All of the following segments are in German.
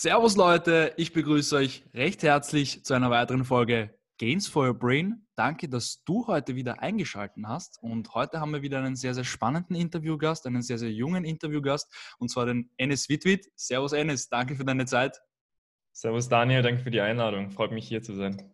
Servus Leute, ich begrüße euch recht herzlich zu einer weiteren Folge Gains for Your Brain. Danke, dass du heute wieder eingeschaltet hast. Und heute haben wir wieder einen sehr, sehr spannenden Interviewgast, einen sehr, sehr jungen Interviewgast, und zwar den Enes Witwit. Servus Enes, danke für deine Zeit. Servus Daniel, danke für die Einladung. Freut mich hier zu sein.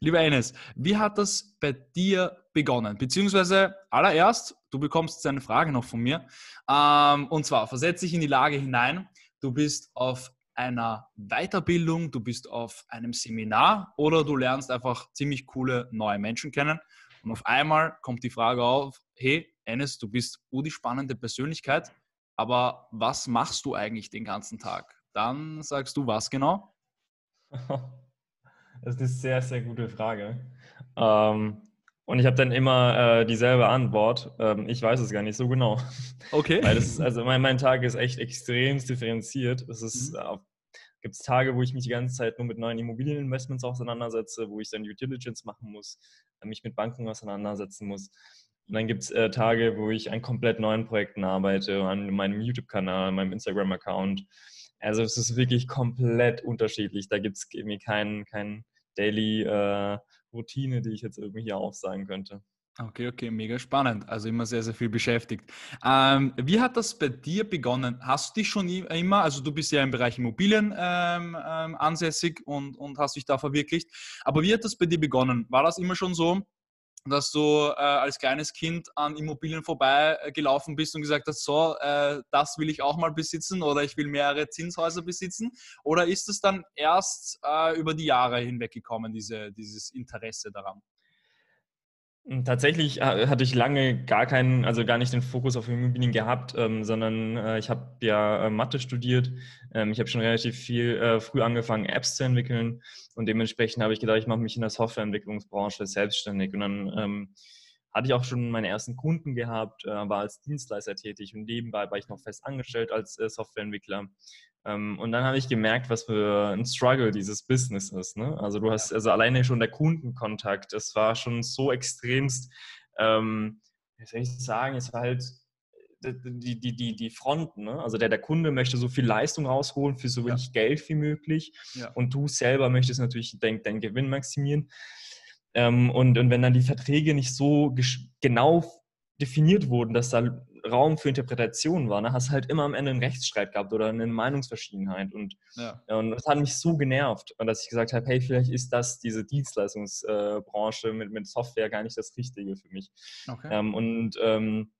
Lieber Enes, wie hat das bei dir begonnen? Beziehungsweise allererst, du bekommst eine Frage noch von mir. Ähm, und zwar, versetze dich in die Lage hinein. Du bist auf einer Weiterbildung, du bist auf einem Seminar oder du lernst einfach ziemlich coole neue Menschen kennen. Und auf einmal kommt die Frage auf, hey, Enes, du bist die spannende Persönlichkeit, aber was machst du eigentlich den ganzen Tag? Dann sagst du was genau? Das ist eine sehr, sehr gute Frage. Ähm, und ich habe dann immer äh, dieselbe Antwort. Ähm, ich weiß es gar nicht so genau. Okay. Weil das ist, also mein, mein Tag ist echt extrem differenziert. Es ist, mhm. äh, gibt es Tage, wo ich mich die ganze Zeit nur mit neuen Immobilieninvestments auseinandersetze, wo ich dann Due Diligence machen muss, äh, mich mit Banken auseinandersetzen muss. Und dann gibt es äh, Tage, wo ich an komplett neuen Projekten arbeite, an meinem YouTube-Kanal, meinem Instagram-Account. Also es ist wirklich komplett unterschiedlich. Da gibt es irgendwie keinen kein Daily äh, Routine, die ich jetzt irgendwie hier aufsagen könnte. Okay, okay, mega spannend. Also immer sehr, sehr viel beschäftigt. Ähm, wie hat das bei dir begonnen? Hast du dich schon immer, also du bist ja im Bereich Immobilien ähm, ähm, ansässig und, und hast dich da verwirklicht, aber wie hat das bei dir begonnen? War das immer schon so, dass du äh, als kleines Kind an Immobilien vorbeigelaufen äh, bist und gesagt hast, so, äh, das will ich auch mal besitzen oder ich will mehrere Zinshäuser besitzen? Oder ist es dann erst äh, über die Jahre hinweg gekommen, diese, dieses Interesse daran? Hm, tatsächlich äh, hatte ich lange gar keinen, also gar nicht den Fokus auf Immobilien gehabt, ähm, sondern äh, ich habe ja äh, Mathe studiert. Ähm, ich habe schon relativ viel äh, früh angefangen, Apps zu entwickeln und dementsprechend habe ich gedacht, ich mache mich in der Softwareentwicklungsbranche selbstständig. Und dann ähm, hatte ich auch schon meine ersten Kunden gehabt, äh, war als Dienstleister tätig und nebenbei war ich noch fest angestellt als äh, Softwareentwickler. Ähm, und dann habe ich gemerkt, was für ein Struggle dieses Business ist. Ne? Also du hast also alleine schon der Kundenkontakt, das war schon so extremst, ähm, wie soll ich sagen, es war halt die, die, die, die Fronten. Ne? Also der, der Kunde möchte so viel Leistung rausholen für so wenig ja. Geld wie möglich. Ja. Und du selber möchtest natürlich deinen dein Gewinn maximieren. Ähm, und, und wenn dann die Verträge nicht so genau definiert wurden, dass da Raum für Interpretation war, ne, hast halt immer am Ende einen Rechtsstreit gehabt oder eine Meinungsverschiedenheit. Und, ja. und das hat mich so genervt, dass ich gesagt habe, hey, vielleicht ist das, diese Dienstleistungsbranche mit, mit Software gar nicht das Richtige für mich. Okay. Ähm, und ähm,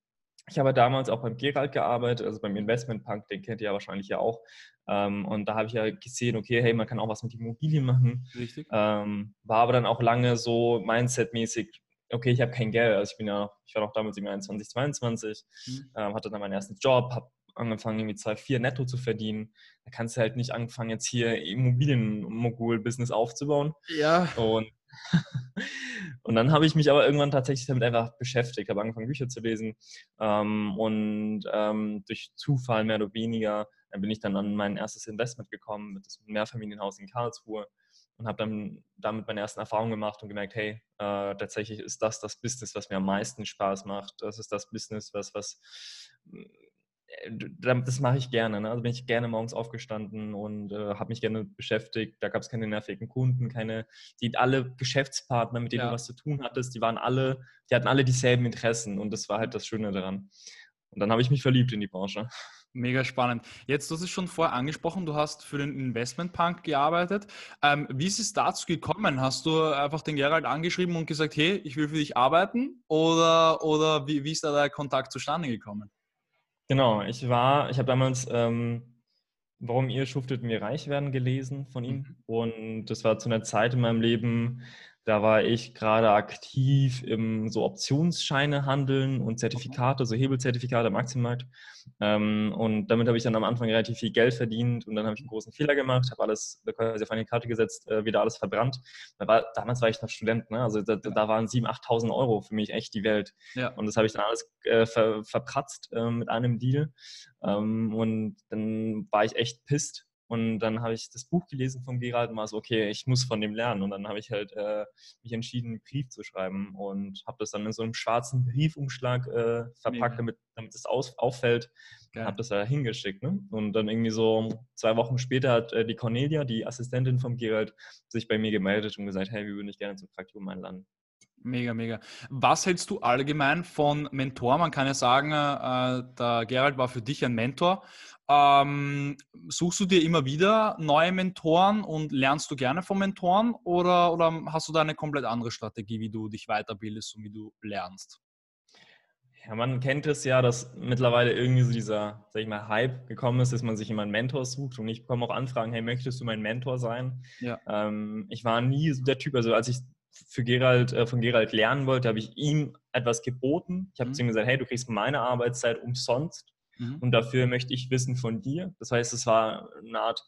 ich habe damals auch beim Gerald gearbeitet, also beim Investment Punk, den kennt ihr ja wahrscheinlich ja auch. Ähm, und da habe ich ja gesehen, okay, hey, man kann auch was mit Immobilien machen. Richtig. Ähm, war aber dann auch lange so Mindset-mäßig, okay, ich habe kein Geld. Also ich bin ja, ich war noch damals im Jahr 2022, mhm. ähm, hatte dann meinen ersten Job, habe angefangen, irgendwie zwei, vier netto zu verdienen. Da kannst du halt nicht anfangen, jetzt hier Immobilienmogul-Business aufzubauen. Ja. Und, und dann habe ich mich aber irgendwann tatsächlich damit einfach beschäftigt, habe angefangen, Bücher zu lesen. Ähm, und ähm, durch Zufall mehr oder weniger bin ich dann an mein erstes Investment gekommen, mit dem Mehrfamilienhaus in Karlsruhe und habe dann damit meine ersten Erfahrungen gemacht und gemerkt, hey, äh, tatsächlich ist das das Business, was mir am meisten Spaß macht. Das ist das Business, was, was äh, das mache ich gerne. Ne? Also bin ich gerne morgens aufgestanden und äh, habe mich gerne beschäftigt. Da gab es keine nervigen Kunden, keine, die alle Geschäftspartner, mit denen ja. du was zu tun hattest, die waren alle, die hatten alle dieselben Interessen und das war halt das Schöne daran. Und dann habe ich mich verliebt in die Branche. Mega spannend. Jetzt, du hast es schon vorher angesprochen, du hast für den Investment Punk gearbeitet. Ähm, wie ist es dazu gekommen? Hast du einfach den Gerald angeschrieben und gesagt, hey, ich will für dich arbeiten? Oder, oder wie, wie ist da der Kontakt zustande gekommen? Genau, ich war, ich habe damals ähm, Warum ihr schuftet mir reich werden gelesen von ihm. Mhm. Und das war zu einer Zeit in meinem Leben, da war ich gerade aktiv im so Optionsscheine handeln und Zertifikate, so Hebelzertifikate am Aktienmarkt. Ähm, und damit habe ich dann am Anfang relativ viel Geld verdient und dann habe ich einen großen Fehler gemacht, habe alles quasi auf eine Karte gesetzt, äh, wieder alles verbrannt. Da war, damals war ich noch Student, ne? also da, da waren 7.000, 8.000 Euro für mich echt die Welt. Ja. Und das habe ich dann alles äh, ver, verpratzt äh, mit einem Deal. Ähm, und dann war ich echt pisst und dann habe ich das Buch gelesen von Gerald und war so, okay, ich muss von dem lernen. Und dann habe ich halt äh, mich entschieden, einen Brief zu schreiben und habe das dann in so einem schwarzen Briefumschlag äh, verpackt, damit, damit es aus, auffällt. Habe das da hingeschickt. Ne? Und dann irgendwie so zwei Wochen später hat äh, die Cornelia, die Assistentin von Gerald, sich bei mir gemeldet und gesagt, hey, wir würden dich gerne zum Praktikum einladen. Mega, mega. Was hältst du allgemein von Mentor? Man kann ja sagen, äh, der Gerald war für dich ein Mentor. Ähm, suchst du dir immer wieder neue Mentoren und lernst du gerne von Mentoren oder, oder hast du da eine komplett andere Strategie, wie du dich weiterbildest und wie du lernst? Ja, man kennt es ja, dass mittlerweile irgendwie so dieser, sag ich mal, Hype gekommen ist, dass man sich immer einen Mentor sucht. Und ich bekomme auch Anfragen, hey, möchtest du mein Mentor sein? Ja. Ähm, ich war nie der Typ, also als ich für Gerald, äh, von Gerald lernen wollte, habe ich ihm etwas geboten. Ich habe mhm. zu ihm gesagt, hey, du kriegst meine Arbeitszeit umsonst mhm. und dafür möchte ich wissen von dir. Das heißt, es war eine Art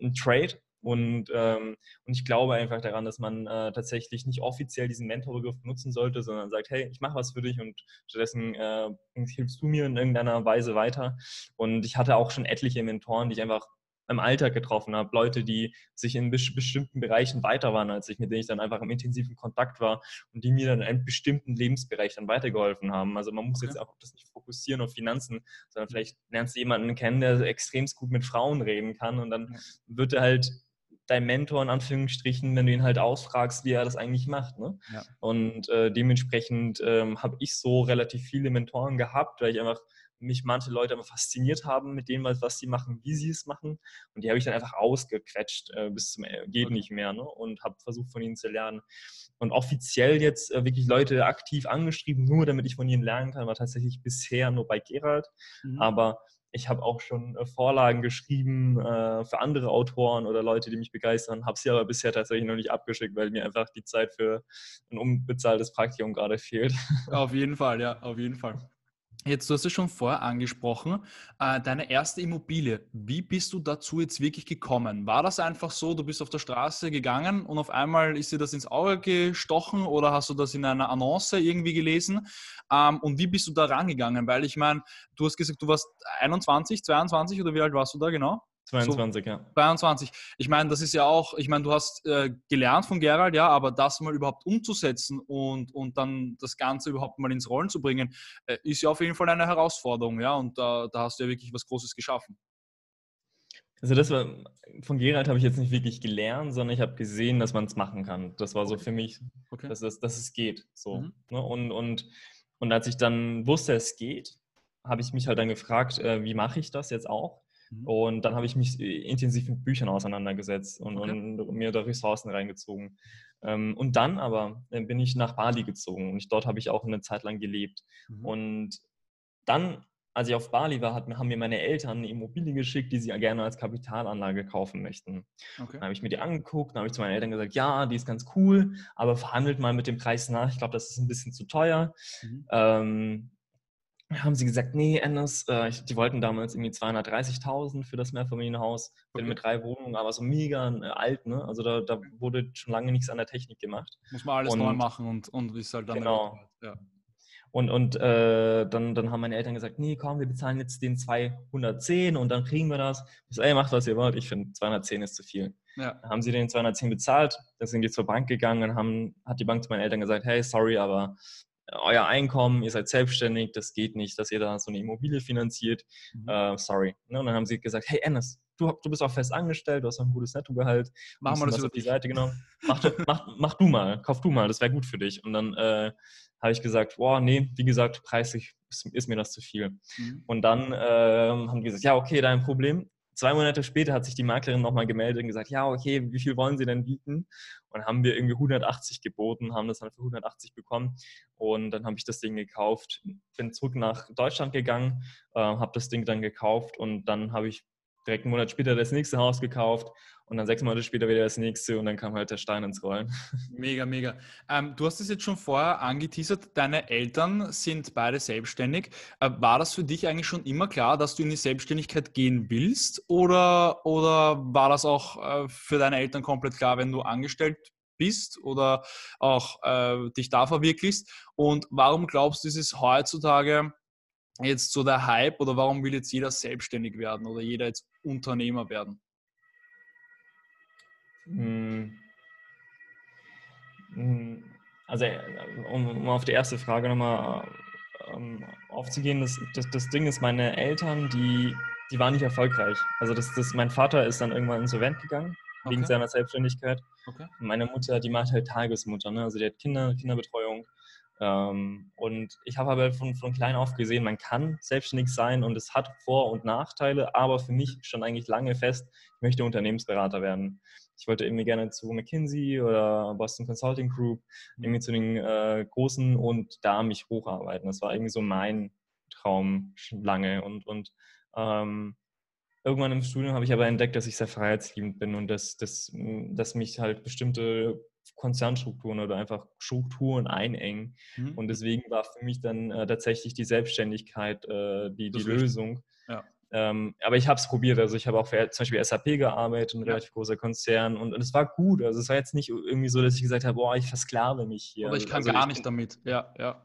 ein Trade. Und, ähm, und ich glaube einfach daran, dass man äh, tatsächlich nicht offiziell diesen Mentorbegriff benutzen sollte, sondern sagt, hey, ich mache was für dich und stattdessen äh, hilfst du mir in irgendeiner Weise weiter. Und ich hatte auch schon etliche Mentoren, die ich einfach im Alltag getroffen habe, Leute, die sich in bestimmten Bereichen weiter waren als ich, mit denen ich dann einfach im intensiven Kontakt war und die mir dann in einem bestimmten Lebensbereich dann weitergeholfen haben. Also man muss okay. jetzt auch das nicht fokussieren auf Finanzen, sondern vielleicht lernst du jemanden kennen, der extrem gut mit Frauen reden kann und dann wird er halt dein Mentor in Anführungsstrichen, wenn du ihn halt ausfragst, wie er das eigentlich macht. Ne? Ja. Und äh, dementsprechend ähm, habe ich so relativ viele Mentoren gehabt, weil ich einfach mich manche Leute immer fasziniert haben mit dem, was sie machen, wie sie es machen. Und die habe ich dann einfach ausgequetscht äh, bis zum äh, geht nicht mehr ne? und habe versucht von ihnen zu lernen. Und offiziell jetzt äh, wirklich Leute aktiv angeschrieben, nur damit ich von ihnen lernen kann, war tatsächlich bisher nur bei Gerald. Mhm. Aber ich habe auch schon äh, Vorlagen geschrieben äh, für andere Autoren oder Leute, die mich begeistern, habe sie aber bisher tatsächlich noch nicht abgeschickt, weil mir einfach die Zeit für ein unbezahltes Praktikum gerade fehlt. Auf jeden Fall, ja, auf jeden Fall. Jetzt, du hast es schon vorher angesprochen, äh, deine erste Immobilie. Wie bist du dazu jetzt wirklich gekommen? War das einfach so, du bist auf der Straße gegangen und auf einmal ist dir das ins Auge gestochen oder hast du das in einer Annonce irgendwie gelesen? Ähm, und wie bist du da rangegangen? Weil ich meine, du hast gesagt, du warst 21, 22 oder wie alt warst du da genau? 22, so, ja. 22. Ich meine, das ist ja auch, ich meine, du hast äh, gelernt von Gerald, ja, aber das mal überhaupt umzusetzen und, und dann das Ganze überhaupt mal ins Rollen zu bringen, äh, ist ja auf jeden Fall eine Herausforderung, ja, und da, da hast du ja wirklich was Großes geschaffen. Also das war, von Gerald habe ich jetzt nicht wirklich gelernt, sondern ich habe gesehen, dass man es machen kann. Das war so für mich, okay. dass, es, dass es geht. So. Mhm. Ne? Und, und, und als ich dann wusste, es geht, habe ich mich halt dann gefragt, äh, wie mache ich das jetzt auch? Mhm. Und dann habe ich mich äh, intensiv mit Büchern auseinandergesetzt und, okay. und mir da Ressourcen reingezogen. Ähm, und dann aber äh, bin ich nach Bali gezogen und dort habe ich auch eine Zeit lang gelebt. Mhm. Und dann, als ich auf Bali war, haben mir meine Eltern eine Immobilie geschickt, die sie gerne als Kapitalanlage kaufen möchten. Okay. Dann habe ich mir die angeguckt, dann habe ich zu meinen Eltern gesagt, ja, die ist ganz cool, aber verhandelt mal mit dem Preis nach. Ich glaube, das ist ein bisschen zu teuer. Mhm. Ähm, haben sie gesagt, nee, Anders, äh, die wollten damals irgendwie 230.000 für das Mehrfamilienhaus okay. mit drei Wohnungen, aber so mega äh, alt, ne? Also da, da, wurde schon lange nichts an der Technik gemacht. Muss man alles und, neu machen und, und ist halt dann genau. Ja. Und, und äh, dann, dann haben meine Eltern gesagt, nee, komm, wir bezahlen jetzt den 210 und dann kriegen wir das. Ich so, ey, macht was ihr wollt, ich finde 210 ist zu viel. Ja. Dann haben sie den 210 bezahlt, dann sind die zur Bank gegangen und haben, hat die Bank zu meinen Eltern gesagt, hey, sorry, aber euer Einkommen, ihr seid selbstständig, das geht nicht, dass ihr da so eine Immobilie finanziert. Mhm. Uh, sorry. Ne, und dann haben sie gesagt, hey Ennis, du, du bist auch fest angestellt, du hast auch ein gutes Nettogehalt. Mach mal das über die Seite genommen. Mach, mach, mach, du mal, kauf du mal, das wäre gut für dich. Und dann äh, habe ich gesagt, boah, nee, wie gesagt, preislich ist, ist mir das zu viel. Mhm. Und dann äh, haben die gesagt, ja, okay, dein Problem. Zwei Monate später hat sich die Maklerin nochmal gemeldet und gesagt, ja, okay, wie viel wollen Sie denn bieten? Und haben wir irgendwie 180 geboten, haben das dann für 180 bekommen. Und dann habe ich das Ding gekauft, bin zurück nach Deutschland gegangen, äh, habe das Ding dann gekauft und dann habe ich direkt einen Monat später das nächste Haus gekauft und dann sechs Monate später wieder das nächste und dann kam halt der Stein ins Rollen. Mega, mega. Ähm, du hast es jetzt schon vorher angeteasert, deine Eltern sind beide selbstständig. Äh, war das für dich eigentlich schon immer klar, dass du in die Selbstständigkeit gehen willst oder, oder war das auch äh, für deine Eltern komplett klar, wenn du angestellt bist oder auch äh, dich da verwirklichst? Und warum glaubst du, ist es heutzutage jetzt so der Hype oder warum will jetzt jeder selbstständig werden oder jeder jetzt Unternehmer werden? Hm. Hm. Also, um, auf die erste Frage nochmal ähm, aufzugehen, das, das, das Ding ist, meine Eltern, die, die waren nicht erfolgreich. Also das, das, mein Vater ist dann irgendwann insolvent gegangen, okay. wegen seiner Selbstständigkeit. Okay. Meine Mutter, die macht halt Tagesmutter, ne? also die hat Kinder, Kinderbetreuung. Ähm, und ich habe aber von, von klein auf gesehen, man kann selbstständig sein und es hat Vor- und Nachteile, aber für mich schon eigentlich lange fest, ich möchte Unternehmensberater werden. Ich wollte irgendwie gerne zu McKinsey oder Boston Consulting Group, irgendwie zu den äh, Großen und da mich hocharbeiten. Das war irgendwie so mein Traum schon lange. Und, und ähm, irgendwann im Studium habe ich aber entdeckt, dass ich sehr freiheitsliebend bin und dass, dass, dass mich halt bestimmte Konzernstrukturen oder einfach Strukturen einengen. Mhm. Und deswegen war für mich dann äh, tatsächlich die Selbstständigkeit äh, die, die Lösung. Ja. Ähm, aber ich habe es probiert. Also ich habe auch für zum Beispiel SAP gearbeitet, ein ja. relativ großer Konzern. Und, und, es war gut. Also es war jetzt nicht irgendwie so, dass ich gesagt habe, boah, ich versklave mich hier. Aber ich kann also gar ich, nicht damit. Ja, ja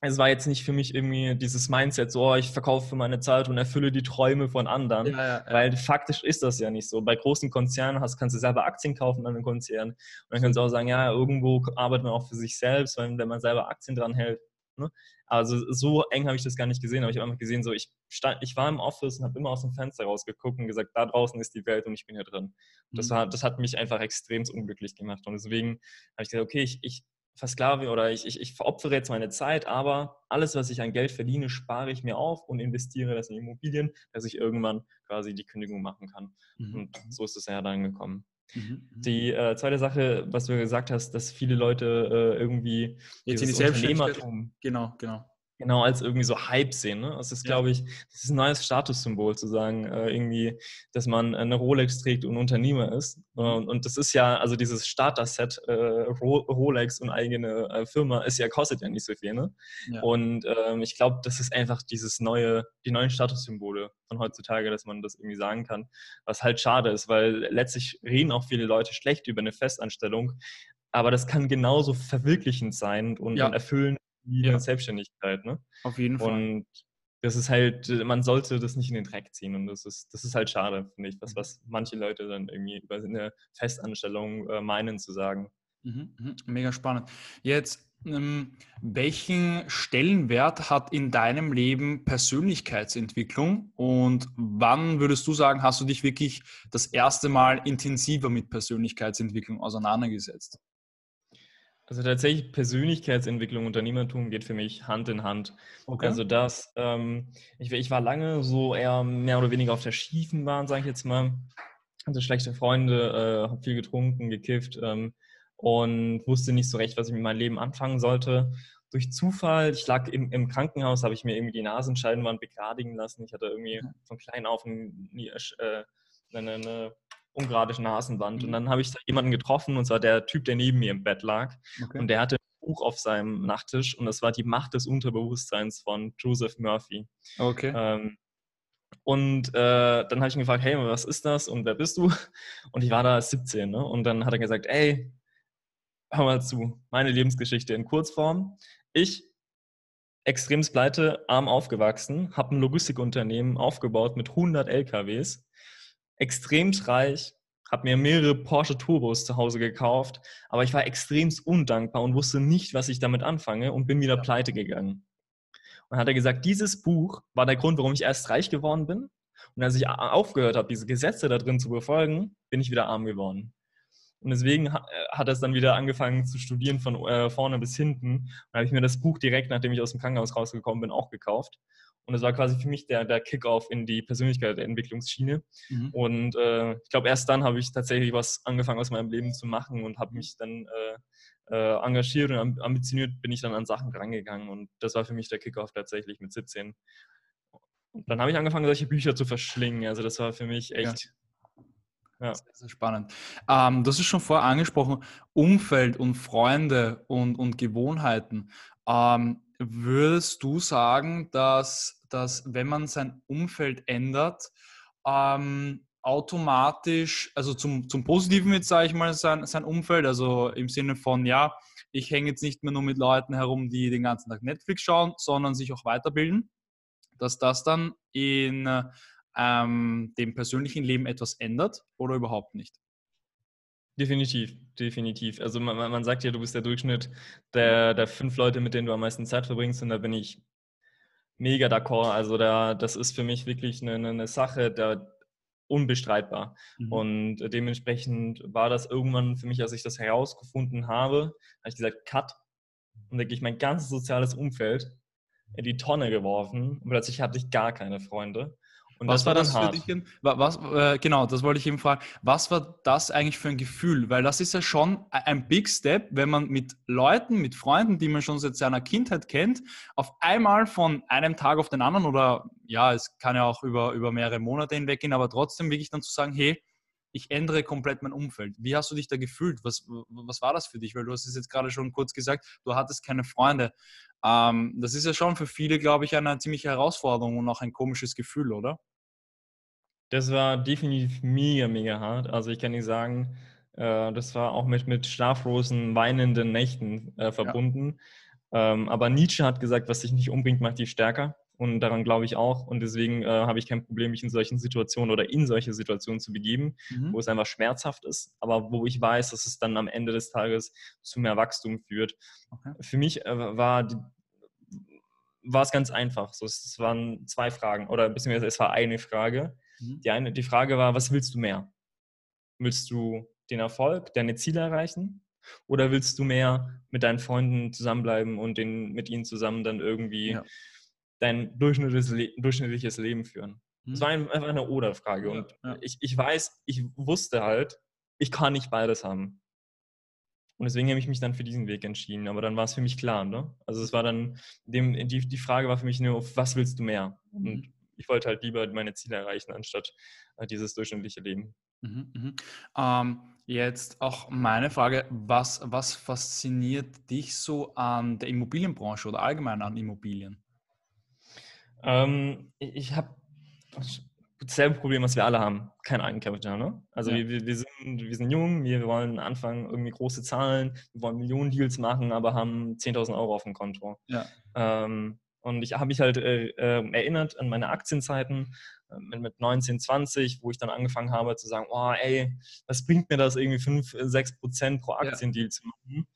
es war jetzt nicht für mich irgendwie dieses Mindset, so, oh, ich verkaufe meine Zeit und erfülle die Träume von anderen, ja, ja, ja. weil faktisch ist das ja nicht so. Bei großen Konzernen hast, kannst du selber Aktien kaufen an einem Konzern und dann kannst du auch sagen, ja, irgendwo arbeitet man auch für sich selbst, wenn, wenn man selber Aktien dran hält. Ne? Also so eng habe ich das gar nicht gesehen, aber ich habe einfach gesehen, so ich, stand, ich war im Office und habe immer aus dem Fenster rausgeguckt und gesagt, da draußen ist die Welt und ich bin hier drin. Das, mhm. war, das hat mich einfach extrem unglücklich gemacht und deswegen habe ich gesagt, okay, ich, ich versklave oder ich, ich, ich veropfere jetzt meine Zeit, aber alles, was ich an Geld verdiene, spare ich mir auf und investiere das in Immobilien, dass ich irgendwann quasi die Kündigung machen kann. Mhm. Und so ist es ja dann gekommen. Mhm. mhm. Die äh, zweite Sache, was du gesagt hast, dass viele Leute äh, irgendwie jetzt in die Unternehmertum genau, genau. Genau, als irgendwie so Hype sehen. Ne? Das ist, ja. glaube ich, das ist ein neues Statussymbol zu sagen, äh, irgendwie, dass man eine Rolex trägt und Unternehmer ist. Mhm. Und, und das ist ja, also dieses Starter-Set, äh, Rolex und eigene äh, Firma, ist ja, kostet ja nicht so viel. Ne? Ja. Und ähm, ich glaube, das ist einfach dieses neue, die neuen Statussymbole von heutzutage, dass man das irgendwie sagen kann. Was halt schade ist, weil letztlich reden auch viele Leute schlecht über eine Festanstellung. Aber das kann genauso verwirklichend sein und, ja. und erfüllen wie ja. Selbstständigkeit. Ne? Auf jeden Fall. Und das ist halt, man sollte das nicht in den Dreck ziehen und das ist, das ist halt schade, finde ich, was, mhm. was manche Leute dann irgendwie über eine Festanstellung äh, meinen zu sagen. Mhm, mhm, mega spannend. Jetzt, ähm, welchen Stellenwert hat in deinem Leben Persönlichkeitsentwicklung und wann würdest du sagen, hast du dich wirklich das erste Mal intensiver mit Persönlichkeitsentwicklung auseinandergesetzt? Also tatsächlich Persönlichkeitsentwicklung, Unternehmertum geht für mich Hand in Hand. Okay. Also das, ähm, ich, ich, war lange so eher mehr oder weniger auf der schiefen Bahn, sage ich jetzt mal. Also schlechte Freunde, äh, habe viel getrunken, gekifft ähm, und wusste nicht so recht, was ich mit meinem Leben anfangen sollte. Durch Zufall, ich lag im, im Krankenhaus, habe ich mir irgendwie die Nasenscheidenwand begradigen lassen. Ich hatte irgendwie von klein auf ein, äh, eine, eine ungerade Nasenwand. Und mhm. dann habe ich da jemanden getroffen, und zwar der Typ, der neben mir im Bett lag. Okay. Und der hatte ein Buch auf seinem Nachttisch und das war Die Macht des Unterbewusstseins von Joseph Murphy. Okay. Ähm, und äh, dann habe ich ihn gefragt, hey, was ist das und wer bist du? Und ich war da 17, ne? Und dann hat er gesagt, ey, hör mal zu, meine Lebensgeschichte in Kurzform. Ich, extremst pleite, arm aufgewachsen, habe ein Logistikunternehmen aufgebaut mit 100 LKWs extremst reich, habe mir mehrere Porsche Turbos zu Hause gekauft, aber ich war extremst undankbar und wusste nicht, was ich damit anfange und bin wieder ja. pleite gegangen. Und dann hat er gesagt, dieses Buch war der Grund, warum ich erst reich geworden bin. Und als ich aufgehört habe, diese Gesetze da drin zu befolgen, bin ich wieder arm geworden. Und deswegen hat er es dann wieder angefangen zu studieren von äh, vorne bis hinten. Und habe ich mir das Buch direkt, nachdem ich aus dem Krankenhaus rausgekommen bin, auch gekauft. Und das war quasi für mich der, der Kickoff in die Persönlichkeitsentwicklungsschiene. Mhm. Und äh, ich glaube, erst dann habe ich tatsächlich was angefangen aus meinem Leben zu machen und habe mich dann äh, äh, engagiert und ambitioniert bin ich dann an Sachen rangegangen. Und das war für mich der Kickoff tatsächlich mit 17. Und dann habe ich angefangen, solche Bücher zu verschlingen. Also das war für mich echt ja. Sehr, sehr spannend. Ähm, das ist schon vorher angesprochen, Umfeld und Freunde und, und Gewohnheiten. Ähm, würdest du sagen, dass dass wenn man sein Umfeld ändert, ähm, automatisch, also zum, zum Positiven jetzt sage ich mal, sein, sein Umfeld, also im Sinne von, ja, ich hänge jetzt nicht mehr nur mit Leuten herum, die den ganzen Tag Netflix schauen, sondern sich auch weiterbilden, dass das dann in ähm, dem persönlichen Leben etwas ändert oder überhaupt nicht? Definitiv, definitiv. Also man, man sagt ja, du bist der Durchschnitt der, der fünf Leute, mit denen du am meisten Zeit verbringst und da bin ich mega d'accord. Also da, das ist für mich wirklich eine, eine Sache, da unbestreitbar. Mhm. Und dementsprechend war das irgendwann für mich, als ich das herausgefunden habe, habe ich gesagt, cut. Und wirklich mein ganzes soziales Umfeld in die Tonne geworfen. Und plötzlich hatte ich gar keine Freunde. Und was das war das hart. für dich? Was, äh, genau, das wollte ich eben fragen. Was war das eigentlich für ein Gefühl? Weil das ist ja schon ein Big Step, wenn man mit Leuten, mit Freunden, die man schon seit seiner Kindheit kennt, auf einmal von einem Tag auf den anderen oder ja, es kann ja auch über, über mehrere Monate hinweggehen, aber trotzdem wirklich dann zu sagen, hey, ich ändere komplett mein Umfeld. Wie hast du dich da gefühlt? Was, was war das für dich? Weil du hast es jetzt gerade schon kurz gesagt, du hattest keine Freunde. Ähm, das ist ja schon für viele, glaube ich, eine ziemliche Herausforderung und auch ein komisches Gefühl, oder? Das war definitiv mega, mega hart. Also ich kann nicht sagen, äh, das war auch mit, mit schlaflosen, weinenden Nächten äh, verbunden. Ja. Ähm, aber Nietzsche hat gesagt, was dich nicht umbringt, macht dich stärker. Und daran glaube ich auch. Und deswegen äh, habe ich kein Problem, mich in solchen Situationen oder in solche Situationen zu begeben, mhm. wo es einfach schmerzhaft ist, aber wo ich weiß, dass es dann am Ende des Tages zu mehr Wachstum führt. Okay. Für mich äh, war die, war es ganz einfach. So, es waren zwei Fragen oder beziehungsweise es war eine Frage. Mhm. Die, eine, die Frage war, was willst du mehr? Willst du den Erfolg, deine Ziele erreichen? Oder willst du mehr mit deinen Freunden zusammenbleiben und den, mit ihnen zusammen dann irgendwie ja. Dein durchschnittliches, Le durchschnittliches Leben führen? Mhm. Das war einfach eine Oder-Frage. Und ja. Ich, ich weiß, ich wusste halt, ich kann nicht beides haben. Und deswegen habe ich mich dann für diesen Weg entschieden. Aber dann war es für mich klar. Ne? Also es war dann, dem, die, die Frage war für mich nur, was willst du mehr? Und mhm ich wollte halt lieber meine Ziele erreichen, anstatt äh, dieses durchschnittliche Leben. Mhm, mhm. Ähm, jetzt auch meine Frage, was, was fasziniert dich so an der Immobilienbranche oder allgemein an Immobilien? Ähm, ich habe dasselbe Problem, was wir alle haben, kein Eigenkapital. Ne? Also ja. wir, wir, sind, wir sind jung, wir wollen anfangen, irgendwie große Zahlen, wir wollen Millionen Deals machen, aber haben 10.000 Euro auf dem Konto. Ja. Ähm, und ich habe mich halt äh, äh, erinnert an meine Aktienzeiten äh, mit 19, 20, wo ich dann angefangen habe zu sagen, oh ey, was bringt mir das, irgendwie 5, 6 äh, Prozent pro Aktiendeal ja. zu machen?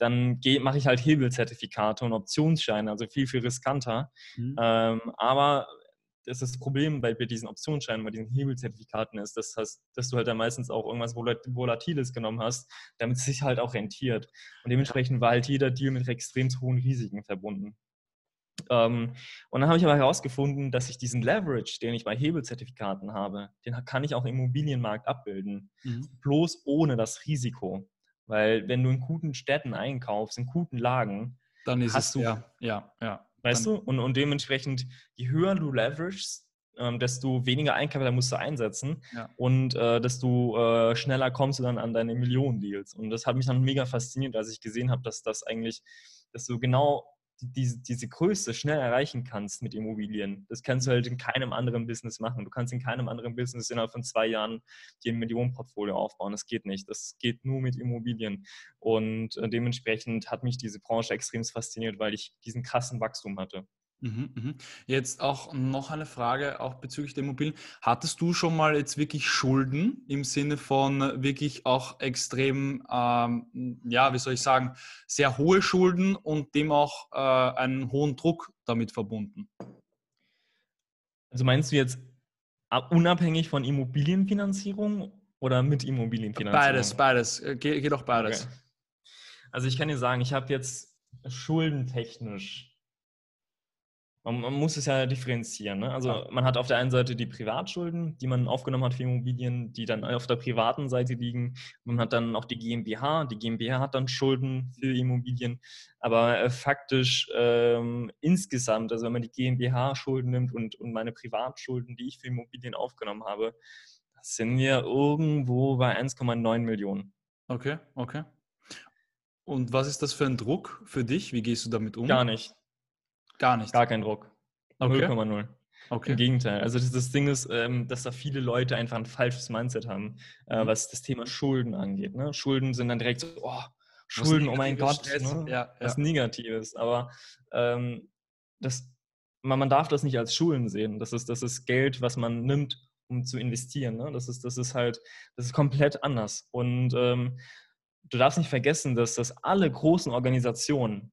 Dann mache ich halt Hebelzertifikate und Optionsscheine, also viel, viel riskanter. Mhm. Ähm, aber das, ist das Problem bei, bei diesen Optionsscheinen, bei diesen Hebelzertifikaten ist, dass, hast, dass du halt dann meistens auch irgendwas Volatiles genommen hast, damit es sich halt auch rentiert. Und dementsprechend war halt jeder Deal mit extrem hohen Risiken verbunden. Ähm, und dann habe ich aber herausgefunden, dass ich diesen Leverage, den ich bei Hebelzertifikaten habe, den kann ich auch im Immobilienmarkt abbilden. Mhm. Bloß ohne das Risiko. Weil wenn du in guten Städten einkaufst, in guten Lagen, dann ist es, du, ja, ja, ja. Weißt dann, du? Und, und dementsprechend, je höher du leveragest, ähm, desto weniger Eigenkapital musst du einsetzen ja. und äh, desto äh, schneller kommst du dann an deine Millionen-Deals. Und das hat mich dann mega fasziniert, als ich gesehen habe, dass das eigentlich, dass du genau diese, diese Größe schnell erreichen kannst mit Immobilien. Das kannst du halt in keinem anderen Business machen. Du kannst in keinem anderen Business innerhalb von zwei Jahren dir ein Millionenportfolio aufbauen. Das geht nicht. Das geht nur mit Immobilien. Und äh, dementsprechend hat mich diese Branche extrem fasziniert, weil ich diesen krassen Wachstum hatte. Mhm, mhm. Jetzt auch noch eine Frage, auch bezüglich der Immobilien. Hattest du schon mal jetzt wirklich Schulden im Sinne von wirklich auch extrem, ähm, ja, wie soll ich sagen, sehr hohe Schulden und dem auch äh, einen hohen Druck damit verbunden? Also meinst du jetzt unabhängig von Immobilienfinanzierung oder mit Immobilienfinanzierung? Beides, beides. Äh, Ge geht auch beides. Okay. Also ich kann dir sagen, ich habe jetzt schuldentechnisch man, man, muss es ja differenzieren. Ne? Also man hat auf der einen Seite die Privatschulden, die man aufgenommen hat für Immobilien, die dann auf der privaten Seite liegen. Man hat dann auch die GmbH. Die GmbH hat dann Schulden für Immobilien. Aber äh, faktisch ähm, insgesamt, also wenn man die GmbH-Schulden nimmt und, und meine Privatschulden, die ich für Immobilien aufgenommen habe, sind wir irgendwo bei 1,9 Millionen. Okay, okay. Und was ist das für ein Druck für dich? Wie gehst du damit um? Gar nicht. Gar nicht. Gar kein Druck. Okay. 0,0. Okay. Im Gegenteil. Also das, das Ding ist, ähm, dass da viele Leute einfach ein falsches Mindset haben, äh, mhm. was das Thema Schulden angeht. Ne? Schulden sind dann direkt so, oh, Schulden, oh mein Gott, ne? ja, was ja. Negatives. Aber ähm, das, man, man darf das nicht als Schulden sehen. Das ist, das ist Geld, was man nimmt, um zu investieren. Ne? Das, ist, das ist halt, das ist komplett anders. Und ähm, du darfst nicht vergessen, dass, dass alle großen Organisationen,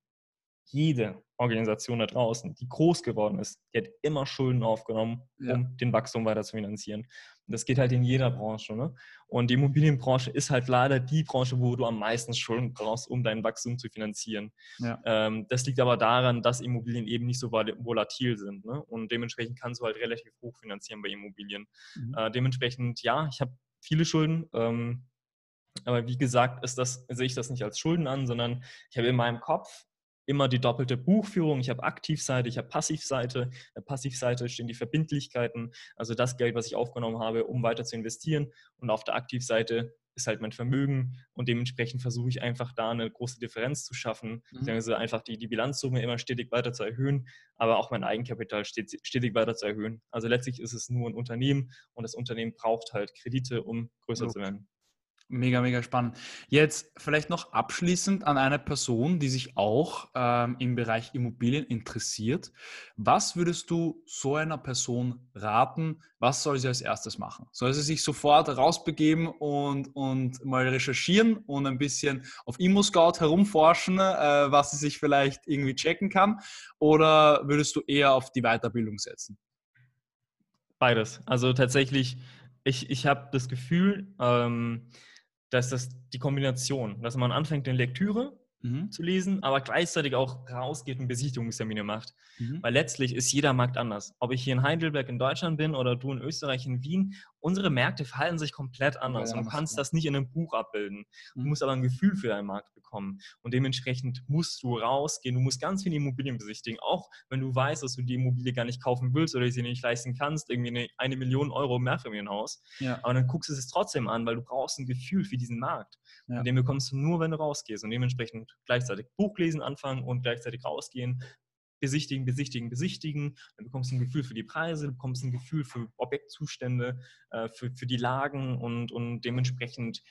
jede, Organisation da draußen, die groß geworden ist, die hat immer Schulden aufgenommen, um ja. den Wachstum weiter zu finanzieren. Und das geht halt in jeder Branche. Ne? Und die Immobilienbranche ist halt leider die Branche, wo du am meisten Schulden brauchst, um dein Wachstum zu finanzieren. Ja. Ähm, das liegt aber daran, dass Immobilien eben nicht so volatil sind. Ne? Und dementsprechend kannst du halt relativ hoch finanzieren bei Immobilien. Mhm. Äh, dementsprechend, ja, ich habe viele Schulden. Ähm, aber wie gesagt, ist das, sehe ich das nicht als Schulden an, sondern ich habe in meinem Kopf immer die doppelte Buchführung. Ich habe Aktivseite, ich habe Passivseite. In der Passivseite stehen die Verbindlichkeiten, also das Geld, was ich aufgenommen habe, um weiter zu investieren. Und auf der Aktivseite ist halt mein Vermögen und dementsprechend versuche ich einfach da eine große Differenz zu schaffen, mhm. also einfach die, die Bilanzsumme immer stetig weiter zu erhöhen, aber auch mein Eigenkapital stetig weiter zu erhöhen. Also letztlich ist es nur ein Unternehmen und das Unternehmen braucht halt Kredite, um größer okay. zu werden. Mega, mega spannend. Jetzt vielleicht noch abschließend an eine Person, die sich auch ähm, im Bereich Immobilien interessiert. Was würdest du so einer Person raten? Was soll sie als erstes machen? Soll sie sich sofort rausbegeben und, und mal recherchieren und ein bisschen auf ImmoScout herumforschen, äh, was sie sich vielleicht irgendwie checken kann? Oder würdest du eher auf die Weiterbildung setzen? Beides. Also tatsächlich, ich, ich habe das Gefühl, ähm, dass das die Kombination, dass man anfängt in Lektüre mhm. zu lesen, aber gleichzeitig auch rausgeht und Besichtigungstermine macht. Mhm. Weil letztlich ist jeder Markt anders. Ob ich hier in Heidelberg in Deutschland bin oder du in Österreich in Wien, unsere Märkte verhalten sich komplett anders. Ja, du kannst das nicht in einem Buch abbilden. Du mhm. musst aber ein Gefühl für deinen Markt bekommen. Und dementsprechend musst du rausgehen. Du musst ganz viele Immobilien besichtigen. Auch wenn du weißt, dass du die Immobilie gar nicht kaufen willst oder sie nicht leisten kannst, irgendwie eine, eine Million Euro Mehrfamilienhaus. Ja. Aber dann guckst du es trotzdem an, weil du brauchst ein Gefühl für diesen Markt. Ja. Und den bekommst du nur, wenn du rausgehst. Und dementsprechend gleichzeitig Buch lesen anfangen und gleichzeitig rausgehen, besichtigen, besichtigen, besichtigen. Dann bekommst du ein Gefühl für die Preise, bekommst ein Gefühl für Objektzustände, äh, für, für die Lagen und, und dementsprechend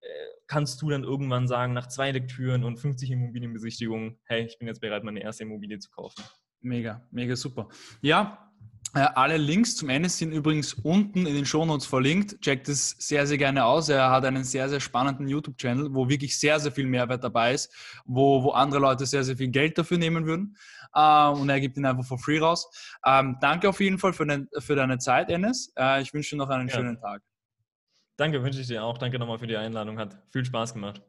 äh, kannst du dann irgendwann sagen, nach zwei Lektüren und 50 Immobilienbesichtigungen, hey, ich bin jetzt bereit, meine erste Immobilie zu kaufen. Mega, mega super. Ja, alle Links zum Ende sind übrigens unten in den Shownotes verlinkt. Checkt es sehr, sehr gerne aus. Er hat einen sehr, sehr spannenden YouTube-Channel, wo wirklich sehr, sehr viel Mehrwert dabei ist, wo, wo andere Leute sehr, sehr viel Geld dafür nehmen würden. Äh, und er gibt ihn einfach for free raus. Ähm, danke auf jeden Fall für, den, für deine Zeit, Enes. Äh, ich wünsche dir noch einen ja. schönen Tag. Danke, wünsche ich dir auch. Danke nochmal für die Einladung. Hat viel Spaß gemacht.